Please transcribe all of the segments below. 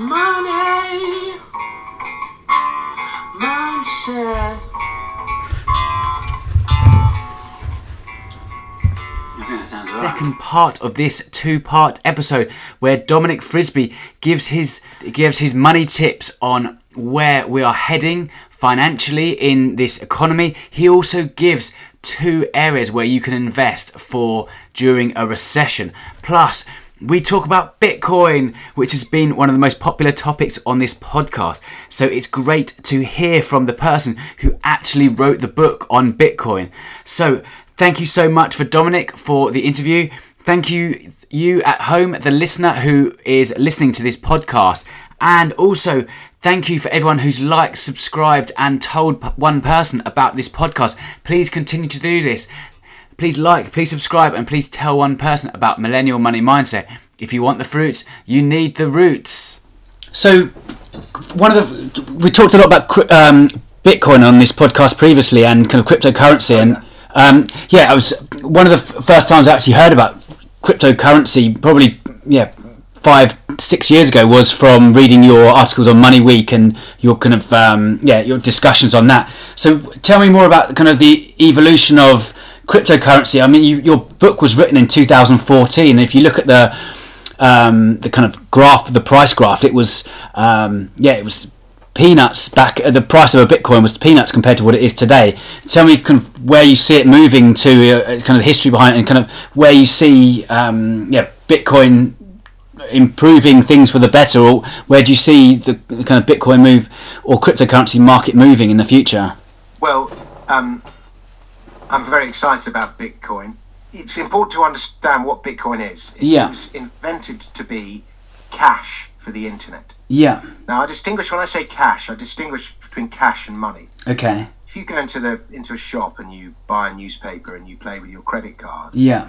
Money. Mindset. second part of this two-part episode where Dominic Frisby gives his gives his money tips on where we are heading financially in this economy. He also gives two areas where you can invest for during a recession. Plus, we talk about Bitcoin, which has been one of the most popular topics on this podcast. So it's great to hear from the person who actually wrote the book on Bitcoin. So thank you so much for Dominic for the interview. Thank you, you at home, the listener who is listening to this podcast. And also, thank you for everyone who's liked, subscribed, and told one person about this podcast. Please continue to do this please like, please subscribe, and please tell one person about Millennial Money Mindset. If you want the fruits, you need the roots. So, one of the we talked a lot about um, Bitcoin on this podcast previously, and kind of cryptocurrency, and um, yeah, I was one of the first times I actually heard about cryptocurrency. Probably yeah, five six years ago was from reading your articles on Money Week and your kind of um, yeah your discussions on that. So tell me more about kind of the evolution of cryptocurrency. I mean, you, your book was written in 2014. If you look at the um, the kind of graph, the price graph, it was um, yeah, it was peanuts back. The price of a Bitcoin was peanuts compared to what it is today. Tell me kind of where you see it moving to, uh, kind of history behind it, and kind of where you see um, yeah Bitcoin improving things for the better, or where do you see the, the kind of Bitcoin move or cryptocurrency market moving in the future? Well, um, I'm very excited about Bitcoin. It's important to understand what Bitcoin is. It yeah. was invented to be cash for the internet. Yeah. Now I distinguish when I say cash, I distinguish between cash and money. Okay. If you go into the into a shop and you buy a newspaper and you play with your credit card, yeah,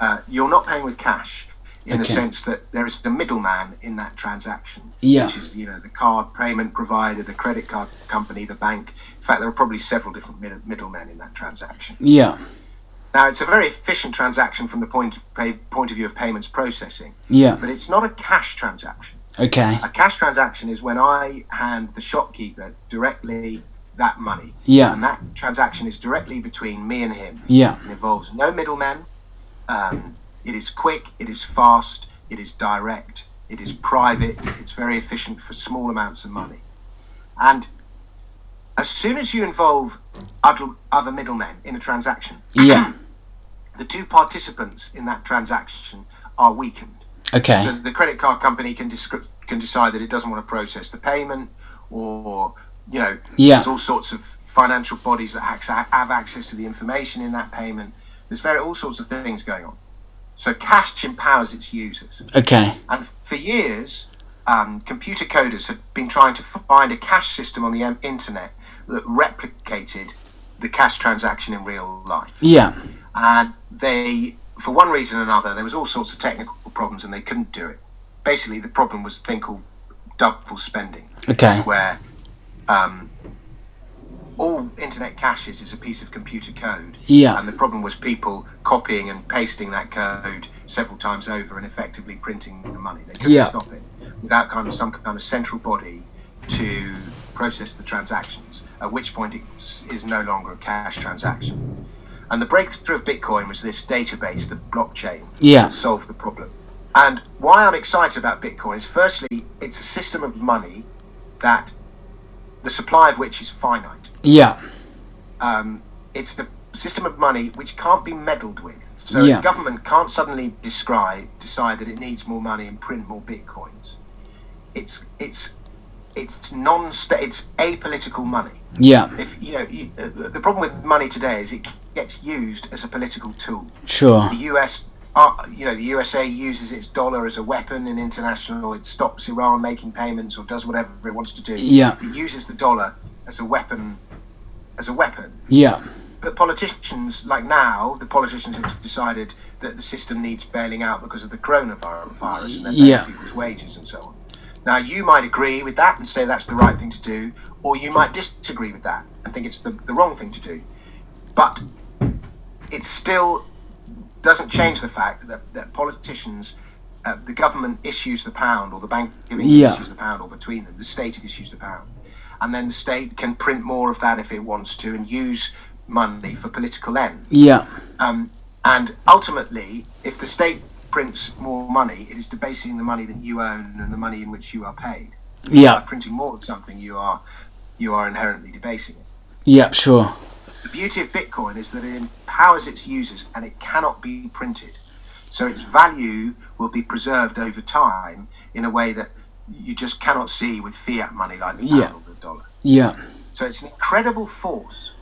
uh, you're not paying with cash in Okay. the sense that there is a middleman in that transaction. Yeah. Which is, you know, the card payment provider, the credit card company, the bank. In fact, there are probably several different mid- middlemen in that transaction. yeah, Now, it's a very efficient transaction from the point pay, point of view of payments processing, yeah. but it's not a cash transaction. Okay. A cash transaction is when I hand the shopkeeper directly that money. Yeah. And that transaction is directly between me and him. Yeah. It involves no middlemen. Um, it is quick, it is fast, it is direct, it is private, it's very efficient for small amounts of money. And as soon as you involve other, middlemen in a transaction, Yeah. the two participants in that transaction are weakened. So Okay. the credit card company can descri- can decide that it doesn't want to process the payment, or you know, Yeah. there's all sorts of financial bodies that have access to the information in that payment. There's very all sorts of things going on. So cash empowers its users, Okay. and for years, um, computer coders had been trying to find a cash system on the internet that replicated the cash transaction in real life Yeah. and they, for one reason or another, there was all sorts of technical problems, and they couldn't do it. Basically, the problem was a thing called double spending, Okay. where um, all internet caches is a piece of computer code, Yeah. and the problem was people copying and pasting that code several times over and effectively printing the money. They couldn't Yeah. stop it without kind of some kind of central body to process the transactions. At which point, it is no longer a cash transaction. And the breakthrough of Bitcoin was this database, the blockchain, Yeah. that solved the problem. And why I'm excited about Bitcoin is firstly, it's a system of money that the supply of which is finite. Yeah. Um, it's the system of money which can't be meddled with. So Yeah. the government can't suddenly describe, decide that it needs more money and print more bitcoins. It's it's it's non it's apolitical money. Yeah. If you know you, uh, the problem with money today is it gets used as a political tool. Sure. The US, uh, you know, the USA uses its dollar as a weapon in international. It stops Iran making payments or does whatever it wants to do. Yeah. It uses the dollar as a weapon, as a weapon. Yeah. But politicians, like now, the politicians have decided that the system needs bailing out because of the coronavirus and they're paying Yeah. people's wages and so on. Now, you might agree with that and say that's the right thing to do, or you might disagree with that and think it's the, the wrong thing to do. But it still doesn't change the fact that, that politicians uh, the government issues the pound, or the Bank of England Yeah. issues the pound, or between them, the state issues the pound, and then the state can print more of that if it wants to, and use money for political ends. Yeah. Um, and ultimately, if the state prints more money, it is debasing the money that you own and the money in which you are paid. By Yeah. printing more of something, you are you are inherently debasing it. Yeah. Sure. The beauty of Bitcoin is that it empowers its users and it cannot be printed. So its value will be preserved over time in a way that you just cannot see with fiat money like the Yeah. Dollar. Yeah. So it's an incredible force.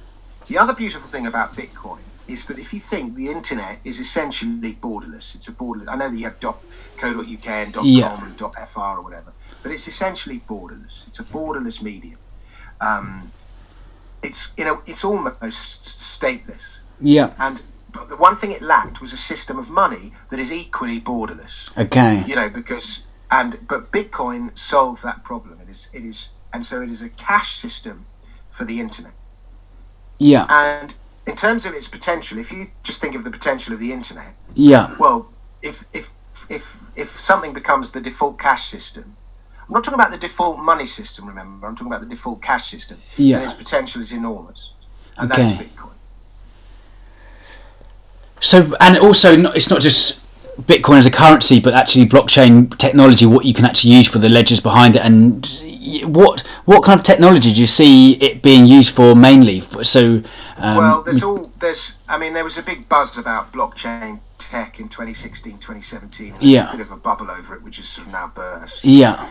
The other beautiful thing about Bitcoin is that if you think the internet is essentially borderless, it's a borderless. I know that you have .co.uk and .com Yeah. and .fr or whatever, but it's essentially borderless. It's a borderless medium. Um, it's you know it's almost stateless. Yeah. And but the one thing it lacked was a system of money that is equally borderless Okay. you know because and but bitcoin solved that problem it is it is and so it is a cash system for the internet Yeah. and in terms of its potential if you just think of the potential of the internet Yeah. well if if if if something becomes the default cash system i'm not talking about the default money system remember i'm talking about the default cash system Yeah. then its potential is enormous and that is Okay. bitcoin So, and also, not, it's not just Bitcoin as a currency, but actually blockchain technology, what you can actually use for the ledgers behind it, and what what kind of technology do you see it being used for mainly? So, um, Well, there's all there's. I mean, there was a big buzz about blockchain tech in 2016, 2017. Yeah. a bit of a bubble over it, which has sort of now burst. yeah,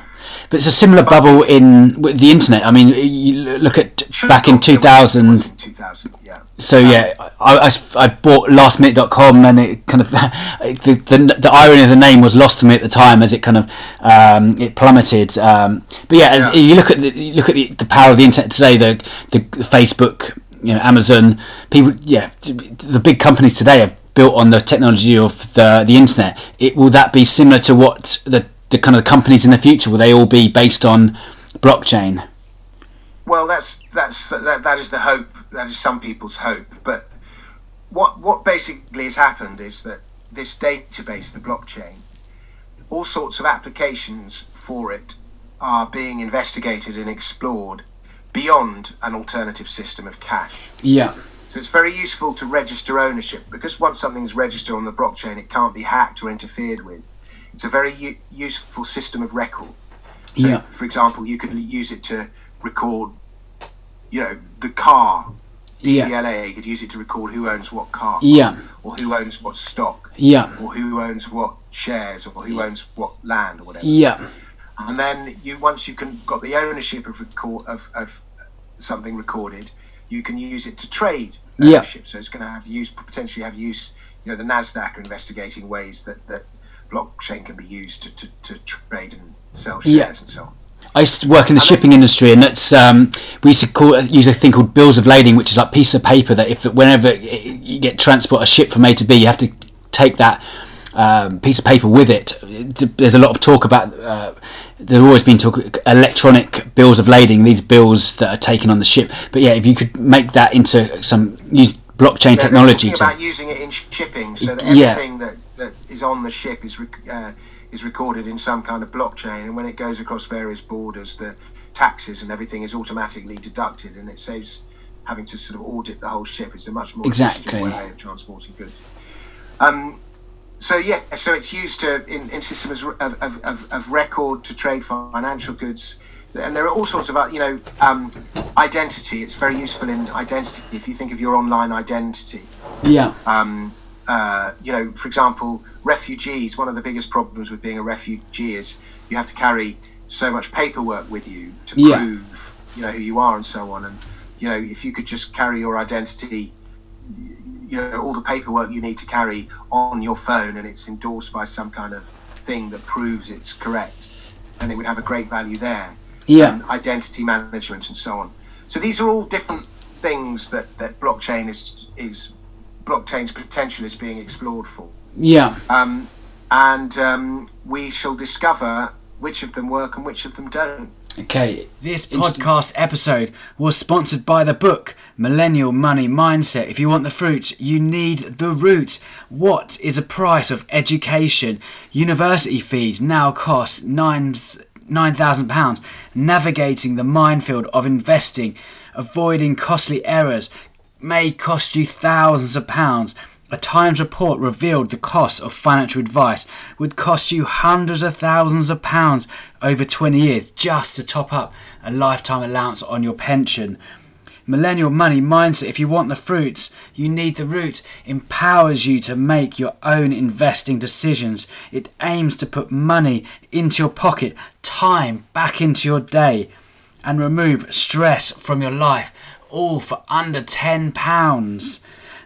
but it's a similar bubble in with the internet. I mean, you look at back in 2000. 2000, yeah. So yeah, I, I, I bought lastminute.com and it kind of the, the the irony of the name was lost to me at the time as it kind of um, it plummeted. Um, but yeah, as Yeah. you look at the, you look at the, the power of the internet today, the, the Facebook, you know, Amazon, people, yeah, the big companies today have built on the technology of the the internet. It will that be similar to what the the kind of companies in the future? Will they all be based on blockchain? Well, that's that's that, that is the hope. That is some people's hope. But what what basically has happened is that this database, the blockchain, all sorts of applications for it are being investigated and explored beyond an alternative system of cash. Yeah, So it's very useful to register ownership because once something's registered on the blockchain, it can't be hacked or interfered with. It's a very u- useful system of record. So, Yeah. for example, you could use it to record, you know, the car. yeah, DVLA could use it to record who owns what car, yeah, or who owns what stock, yeah, or who owns what shares, or who owns what land, or whatever yeah, and then you once you can got the ownership of record of, of something recorded, you can use it to trade Yeah. ownership. So it's going to have use potentially have use. You know, the Nasdaq are investigating ways that that blockchain can be used to, to, to trade and sell shares Yeah. and so on. I used to work in the shipping industry, and that's um, we used to call use a thing called bills of lading, which is like piece of paper that if whenever you get transport a ship from A to B, you have to take that um, piece of paper with it. There's a lot of talk about. Uh, there's always been talk electronic bills of lading. These bills that are taken on the ship. But yeah, if you could make that into some use blockchain Yeah, technology to about using it in shipping, so that Yeah. that, that is on the ship is uh, is recorded in some kind of blockchain, and when it goes across various borders, the taxes and everything is automatically deducted, and it saves having to sort of audit the whole ship. It's a much more Exactly. efficient way of transporting goods. Um, so yeah, so it's used to in, in systems of, of, of, of record to trade financial goods, and there are all sorts of uh, you know um, identity. It's very useful in identity. If you think of your online identity, yeah, um, uh, you know, for example, refugees. One of the biggest problems with being a refugee is you have to carry so much paperwork with you to Yeah. prove you know who you are and so on. And you know, if you could just carry your identity you know all the paperwork you need to carry on your phone and it's endorsed by some kind of thing that proves it's correct and it would have a great value there Yeah. and identity management and so on so these are all different things that that blockchain is is blockchain's potential is being explored for yeah. um, and um, we shall discover which of them work and which of them don't Okay, this podcast episode was sponsored by the book Millennial Money Mindset. If you want the fruits, you need the root. What is the price of education? University fees now cost nine nine thousand pounds. Navigating the minefield of investing, avoiding costly errors, may cost you thousands of pounds. A Times report revealed the cost of financial advice would cost you hundreds of thousands of pounds over 20 years just to top up a lifetime allowance on your pension. Millennial Money Mindset, if you want the fruits, you need the root, empowers you to make your own investing decisions. It aims to put money into your pocket, time back into your day, and remove stress from your life, all for under £10.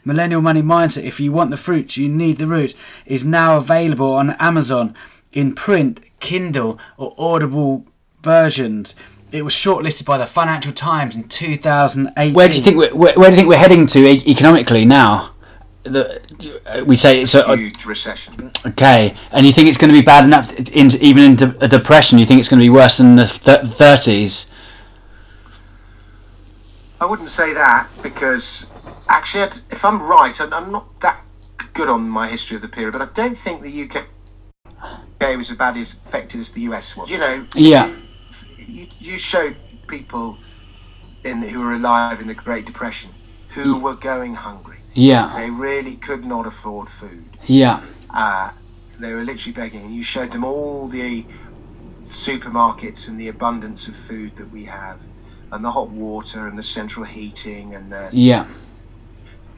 Millennial Money Mindset, if you want the fruits, you need the root, is now available on Amazon in print, Kindle, or Audible versions. It was shortlisted by the Financial Times in 2018. Where do you think we're, where, where do you think we're heading to e- economically now? The, uh, we say it's a, Huge recession. okay, and you think it's going to be bad enough in, even into a depression? You think it's going to be worse than the thirties? I wouldn't say that because actually, if I'm right, and I'm not that good on my history of the period, but I don't think the UK was as badly as affected as the US was. You know, Yeah. you, you showed people in who were alive in the Great Depression who were going hungry. Yeah, They really could not afford food. yeah, Uh, they were literally begging, and you showed them all the supermarkets and the abundance of food that we have, and the hot water and the central heating and the yeah,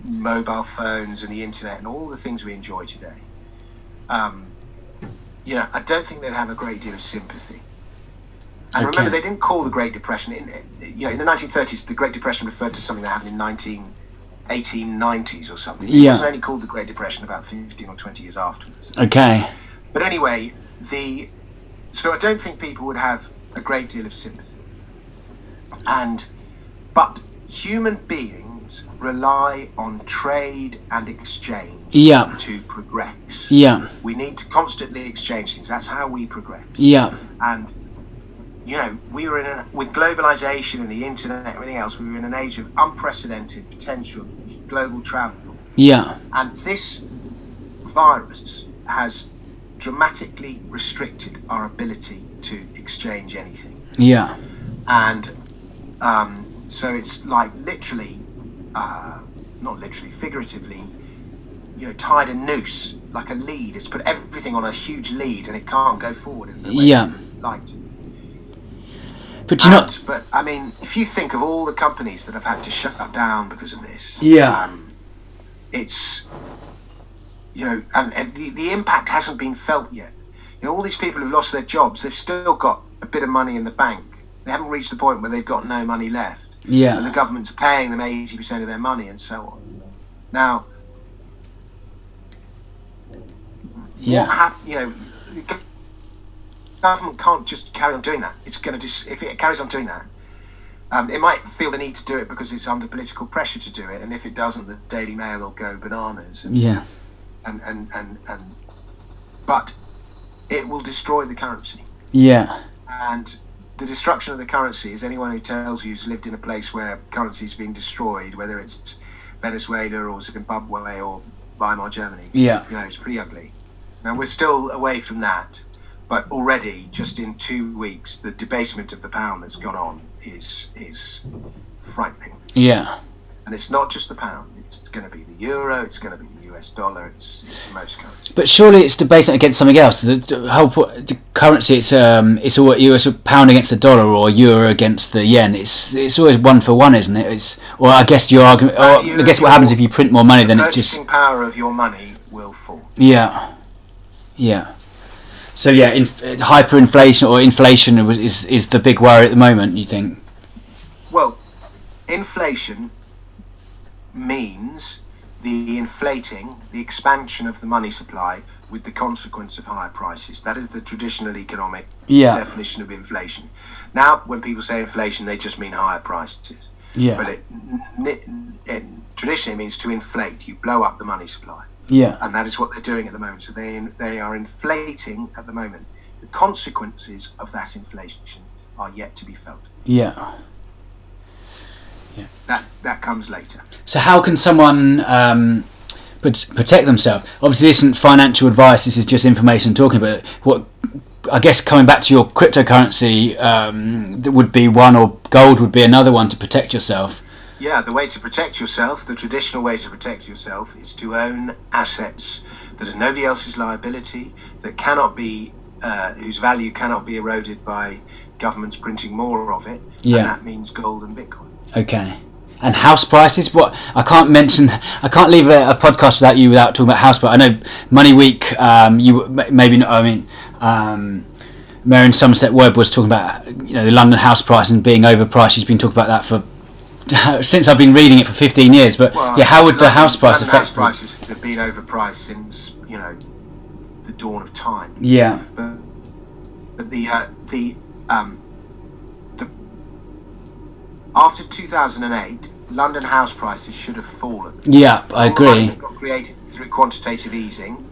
mobile phones and the internet and all the things we enjoy today. Um, you know, I don't think they'd have a great deal of sympathy. And Okay. remember, they didn't call the Great Depression. In, you know, in the 1930s, the Great Depression referred to something that happened in 19, 1890s or something. Yeah. It was only called the Great Depression about 15 or 20 years afterwards. okay, But anyway, the so I don't think people would have a great deal of sympathy. And but human beings rely on trade and exchange yeah, to progress. yeah, We need to constantly exchange things. That's how we progress. yeah, And you know, we were in a, with globalization and the internet and everything else. We were in an age of unprecedented potential global travel. yeah, And this virus has dramatically restricted our ability to exchange anything. yeah, And um, so it's like literally, uh, not literally, figuratively, you know, tied a noose like a lead. It's put everything on a huge lead and it can't go forward in the way Yeah. Like. but you not. But I mean, if you think of all the companies that have had to shut down because of this, Yeah. um, it's you know, and, and the, the impact hasn't been felt yet. You know, all these people who've lost their jobs, they've still got a bit of money in the bank. They haven't reached the point where they've got no money left, Yeah. and the government's paying them eighty percent of their money, and so on. Now, yeah, hap- you know, the government can't just carry on doing that. It's going to dis- if it carries on doing that, um, it might feel the need to do it because it's under political pressure to do it, and if it doesn't, the Daily Mail will go bananas. And, yeah, and, and, and, and but it will destroy the currency. yeah, And the destruction of the currency is anyone who tells you who's lived in a place where currency is being destroyed, whether it's Venezuela or Zimbabwe or Weimar Germany. Yeah. You know, it's pretty ugly. Now we're still away from that, but already, just in two weeks, the debasement of the pound that's gone on is is frightening. yeah. And it's not just the pound; it's going to be the euro, it's going to be the US dollar, it's, it's most currencies. But surely it's debating against something else. The, the whole the currency, it's um, it's all US pound against the dollar or euro against the yen. It's it's always one for one, isn't it? It's or I guess your argument. Or you- I guess what happens if you print more money, then it just purchasing power of your money will fall. yeah, yeah. So yeah, inf- hyperinflation or inflation is is the big worry at the moment. You think? Well, inflation means the inflating, the expansion of the money supply with the consequence of higher prices. That is the traditional economic Yeah. definition of inflation. Now, when people say inflation, they just mean higher prices. Yeah. But it, n- it traditionally means to inflate. You blow up the money supply. Yeah. and that is what they're doing at the moment. So they they are inflating at the moment. The consequences of that inflation are yet to be felt. Yeah. That that comes later. So how can someone um, prot- protect themselves? Obviously, this isn't financial advice. This is just information talking about. What I guess coming back to your cryptocurrency um, that would be one, or gold would be another one to protect yourself. Yeah, the way to protect yourself, the traditional way to protect yourself, is to own assets that are nobody else's liability, that cannot be, uh, whose value cannot be eroded by governments printing more of it. Yeah. And that means gold and Bitcoin. Okay. And house prices. What I can't mention, I can't leave a, a podcast without you without talking about house But I know Money Week. Um, you maybe not. I mean, um, Merryn Somerset Webb was talking about you know the London house price and being overpriced. She's been talking about that for since I've been reading it for 15 years. But Well, yeah, how would the house price London affect? house prices have been overpriced since you know the dawn of time. Yeah. But, but the uh, the um, the after 2008, London house prices should have fallen. Yeah, I All the money agree. got created through quantitative easing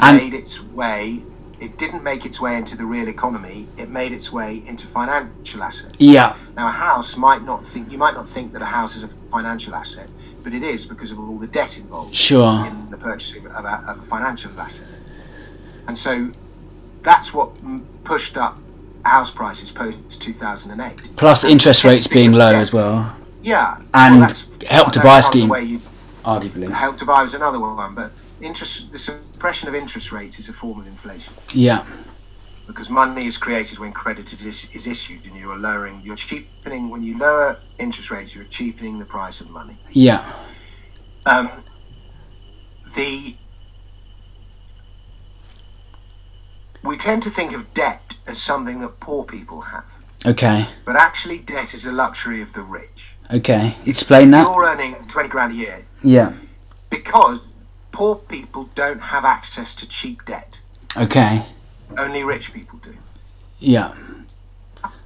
And- made its way. It didn't make its way into the real economy. It made its way into financial assets. Yeah. Now, a house might not think you might not think that a house is a financial asset, but it is because of all the debt involved Sure. in the purchasing of a, of a financial asset. And so that's what pushed up house prices post 2008. Plus And interest rates being low yeah, as well, Yeah, And that's- Help to Buy part of the scheme. you- arguably. Help to buy was another one, but interest the suppression of interest rates is a form of inflation Yeah. because money is created when credit is, is issued, and you are lowering, you're cheapening. When you lower interest rates, you're cheapening the price of money. Yeah. Um, the we tend to think of debt as something that poor people have, Okay. but actually, debt is a luxury of the rich. Okay. Explain that. You're earning twenty grand a year Yeah. because poor people don't have access to cheap debt. Okay. Only rich people do. Yeah.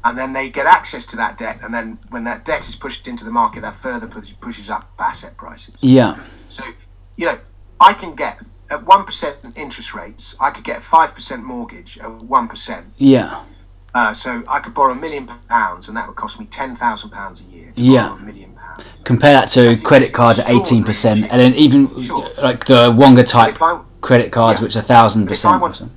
And then they get access to that debt, and then when that debt is pushed into the market, that further pushes up asset prices. Yeah. So, you know, I can get at one percent interest rates, I could get a five percent mortgage at one percent. Yeah. Uh, so I could borrow a million pounds, and that would cost me ten thousand pounds a year. Yeah. a million pounds. Compare that to credit cards at eighteen percent, and then even Sure. like the Wonga type I credit cards, Yeah. which are thousand But if I percent. want-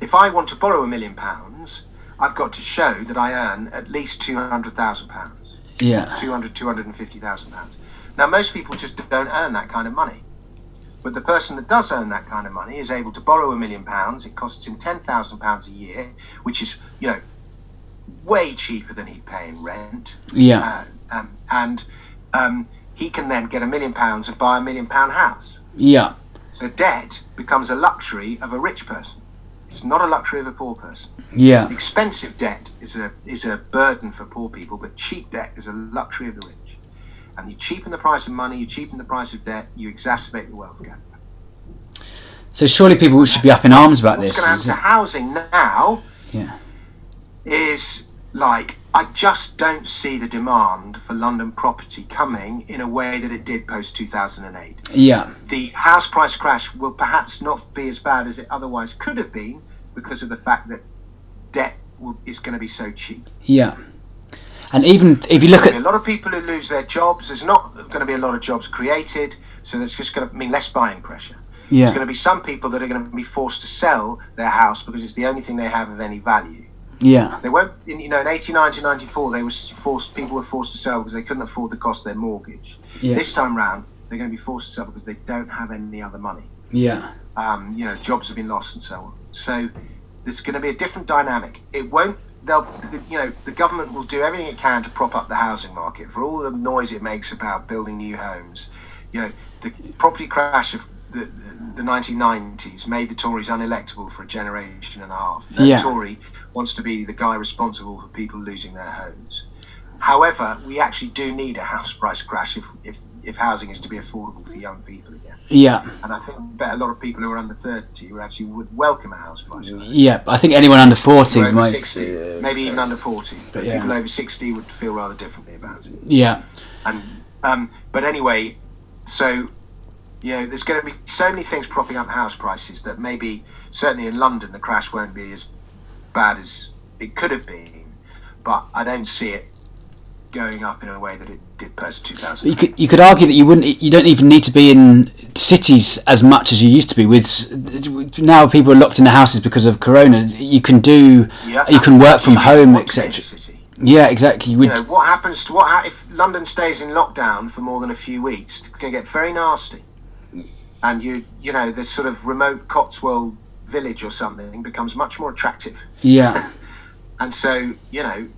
if I want to borrow a million pounds, I've got to show that I earn at least two hundred thousand pounds. Yeah. 200, 250,000 pounds. Now, most people just don't earn that kind of money. But the person that does earn that kind of money is able to borrow a million pounds. It costs him ten thousand pounds a year, which is, you know, way cheaper than he'd pay in rent. Yeah. Uh, um, and um, he can then get a million pounds and buy a million pound house. Yeah. So debt becomes a luxury of a rich person. It's not a luxury of a poor person. Yeah. Expensive debt is a is a burden for poor people, but cheap debt is a luxury of the rich. And you cheapen the price of money, you cheapen the price of debt, you exacerbate the wealth gap. So surely people should be up in arms about What's this. going to happen to housing now Yeah. is like I just don't see the demand for London property coming in a way that it did post 2008. Yeah. The house price crash will perhaps not be as bad as it otherwise could have been because of the fact that debt will, is going to be so cheap. Yeah. And even if you look at a lot of people who lose their jobs. There's not going to be a lot of jobs created, so there's just going to mean less buying pressure. There's going to be some people that are going to be forced to sell their house because it's the only thing they have of any value. yeah, They won't, in, you know, in 89 to 94, they were forced. People were forced to sell because they couldn't afford the cost of their mortgage. Yeah. This time round, they're going to be forced to sell because they don't have any other money. yeah, Um, you know, jobs have been lost and so on. So there's going to be a different dynamic. It won't. They'll, the, you know, the government will do everything it can to prop up the housing market for all the noise it makes about building new homes. You know, the property crash of the, the 1990s made the Tories unelectable for a generation and a half. No Yeah. Tory wants to be the guy responsible for people losing their homes. However, we actually do need a house price crash if, if, if housing is to be affordable for young people again. yeah, And I think bet a lot of people who are under 30 who actually would welcome a house price crash. yeah. I think anyone under forty over might. 60, maybe even under 40, but yeah. people over 60 would feel rather differently about it. Yeah, And um, but anyway, so you know, there's going to be so many things propping up house prices that maybe certainly in London the crash won't be as bad as it could have been. but I don't see it going up in a way that it did post 2000. You could you could argue that you wouldn't you don't even need to be in cities as much as you used to be. With now people are locked in their houses because of Corona. You can do Yeah. you can work from home, want to be in etc. Yeah, exactly. You You know what happens to what if London stays in lockdown for more than a few weeks? It's going to get very nasty, and you you know this sort of remote Cotswold village or something becomes much more attractive. yeah, And so, you know,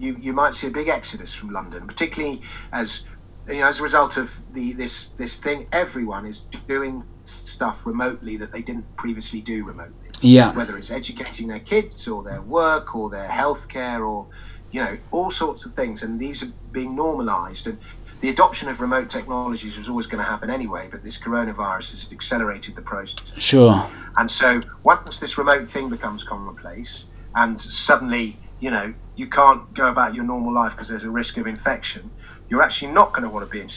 you, you might see a big exodus from London, particularly as you know, as a result of the this this thing. Everyone is doing stuff remotely that they didn't previously do remotely. yeah, Whether it's educating their kids or their work or their healthcare or you know all sorts of things, and these are being normalised. And the adoption of remote technologies was always going to happen anyway, but this coronavirus has accelerated the process. sure. And so once this remote thing becomes commonplace, and suddenly, you know, you can't go about your normal life because there's a risk of infection, you're actually not going to want to be in.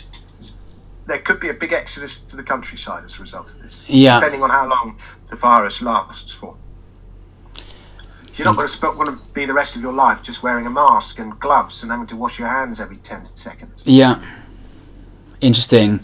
There could be a big exodus to the countryside as a result of this, Yeah, depending on how long the virus lasts for. You're not going to sp- want to be the rest of your life just wearing a mask and gloves and having to wash your hands every 10 seconds. yeah. Interesting.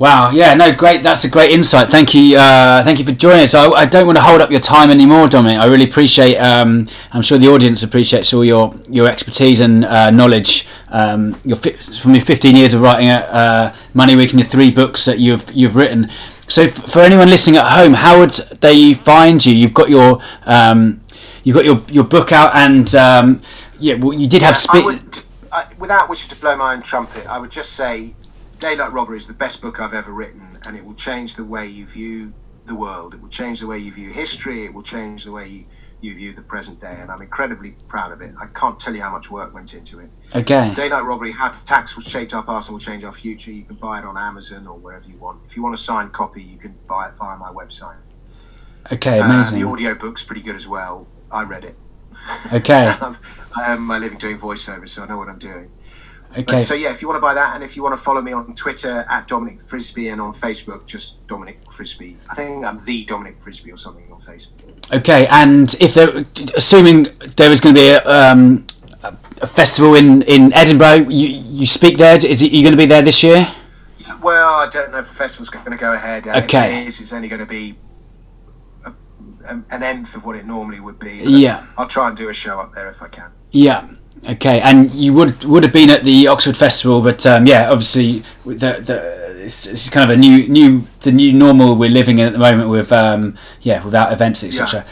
Wow. Yeah. No. Great. That's a great insight. Thank you. Uh, thank you for joining us. I, I don't want to hold up your time anymore, Dominic. I really appreciate. Um, I'm sure the audience appreciates all your your expertise and uh, knowledge. Um, your from your 15 years of writing at uh, Money Week and your three books that you've you've written. So f- for anyone listening at home, how would they find you? You've got your um, you've got your your book out, and um, yeah, well, you did have I would, I, without wishing to blow my own trumpet, I would just say Daylight Robbery is the best book I've ever written, and it will change the way you view the world. It will change the way you view history. It will change the way you, you view the present day, and I'm incredibly proud of it. I can't tell you how much work went into it. Okay. Daylight Robbery, How Tax Will Shape Our Past and Will Change Our Future. You can buy it on Amazon or wherever you want. If you want a signed copy, you can buy it via my website. Okay. Uh, Amazing. the audiobook's pretty good as well. I read it. Okay. I am my living doing voiceover, so I know what I'm doing. Okay. But, so yeah, if you want to buy that, and if you want to follow me on Twitter at Dominic Frisby and on Facebook, just Dominic Frisby. I think I'm the Dominic Frisby or something on Facebook. Okay, and if there, assuming there is going to be a, um, a, festival in, in Edinburgh, you you speak there. Is it you going to be there this year? Well, I don't know if the festival's going to go ahead. Uh, Okay. It is, it's only going to be a, a, an nth of what it normally would be. Yeah. I'll try and do a show up there if I can. Yeah. Okay, and you would would have been at the Oxford Festival, but um, yeah, obviously the the it's, it's kind of a new new the new normal we're living in at the moment with um, yeah without events etc.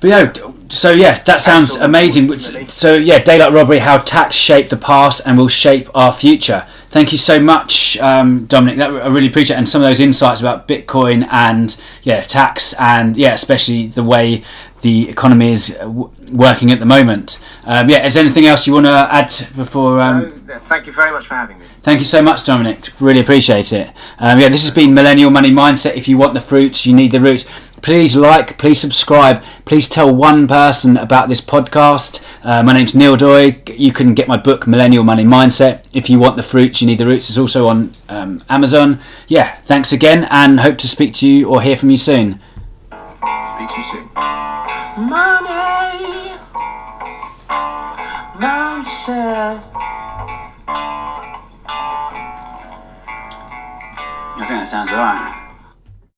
But yeah, so yeah, that sounds amazing. So yeah, daylight robbery: how tax shaped the past and will shape our future. Thank you so much, um, Dominic. That, I really appreciate it. and some of those insights about Bitcoin and yeah, tax and yeah, especially the way the economy is w- working at the moment. Um, yeah, is there anything else you want to add before? Um, thank you very much for having me. Thank you so much, Dominic. Really appreciate it. Um, yeah, this has been Millennial Money Mindset. If you want the fruits, you need the roots. Please like, please subscribe, please tell one person about this podcast. Uh, my name's Neil Doig. You can get my book, Millennial Money Mindset. If you want the fruits, you need the roots. It's also on um, Amazon. Yeah, thanks again, and hope to speak to you or hear from you soon. Speak to you soon. Money, mindset. I think that sounds alright.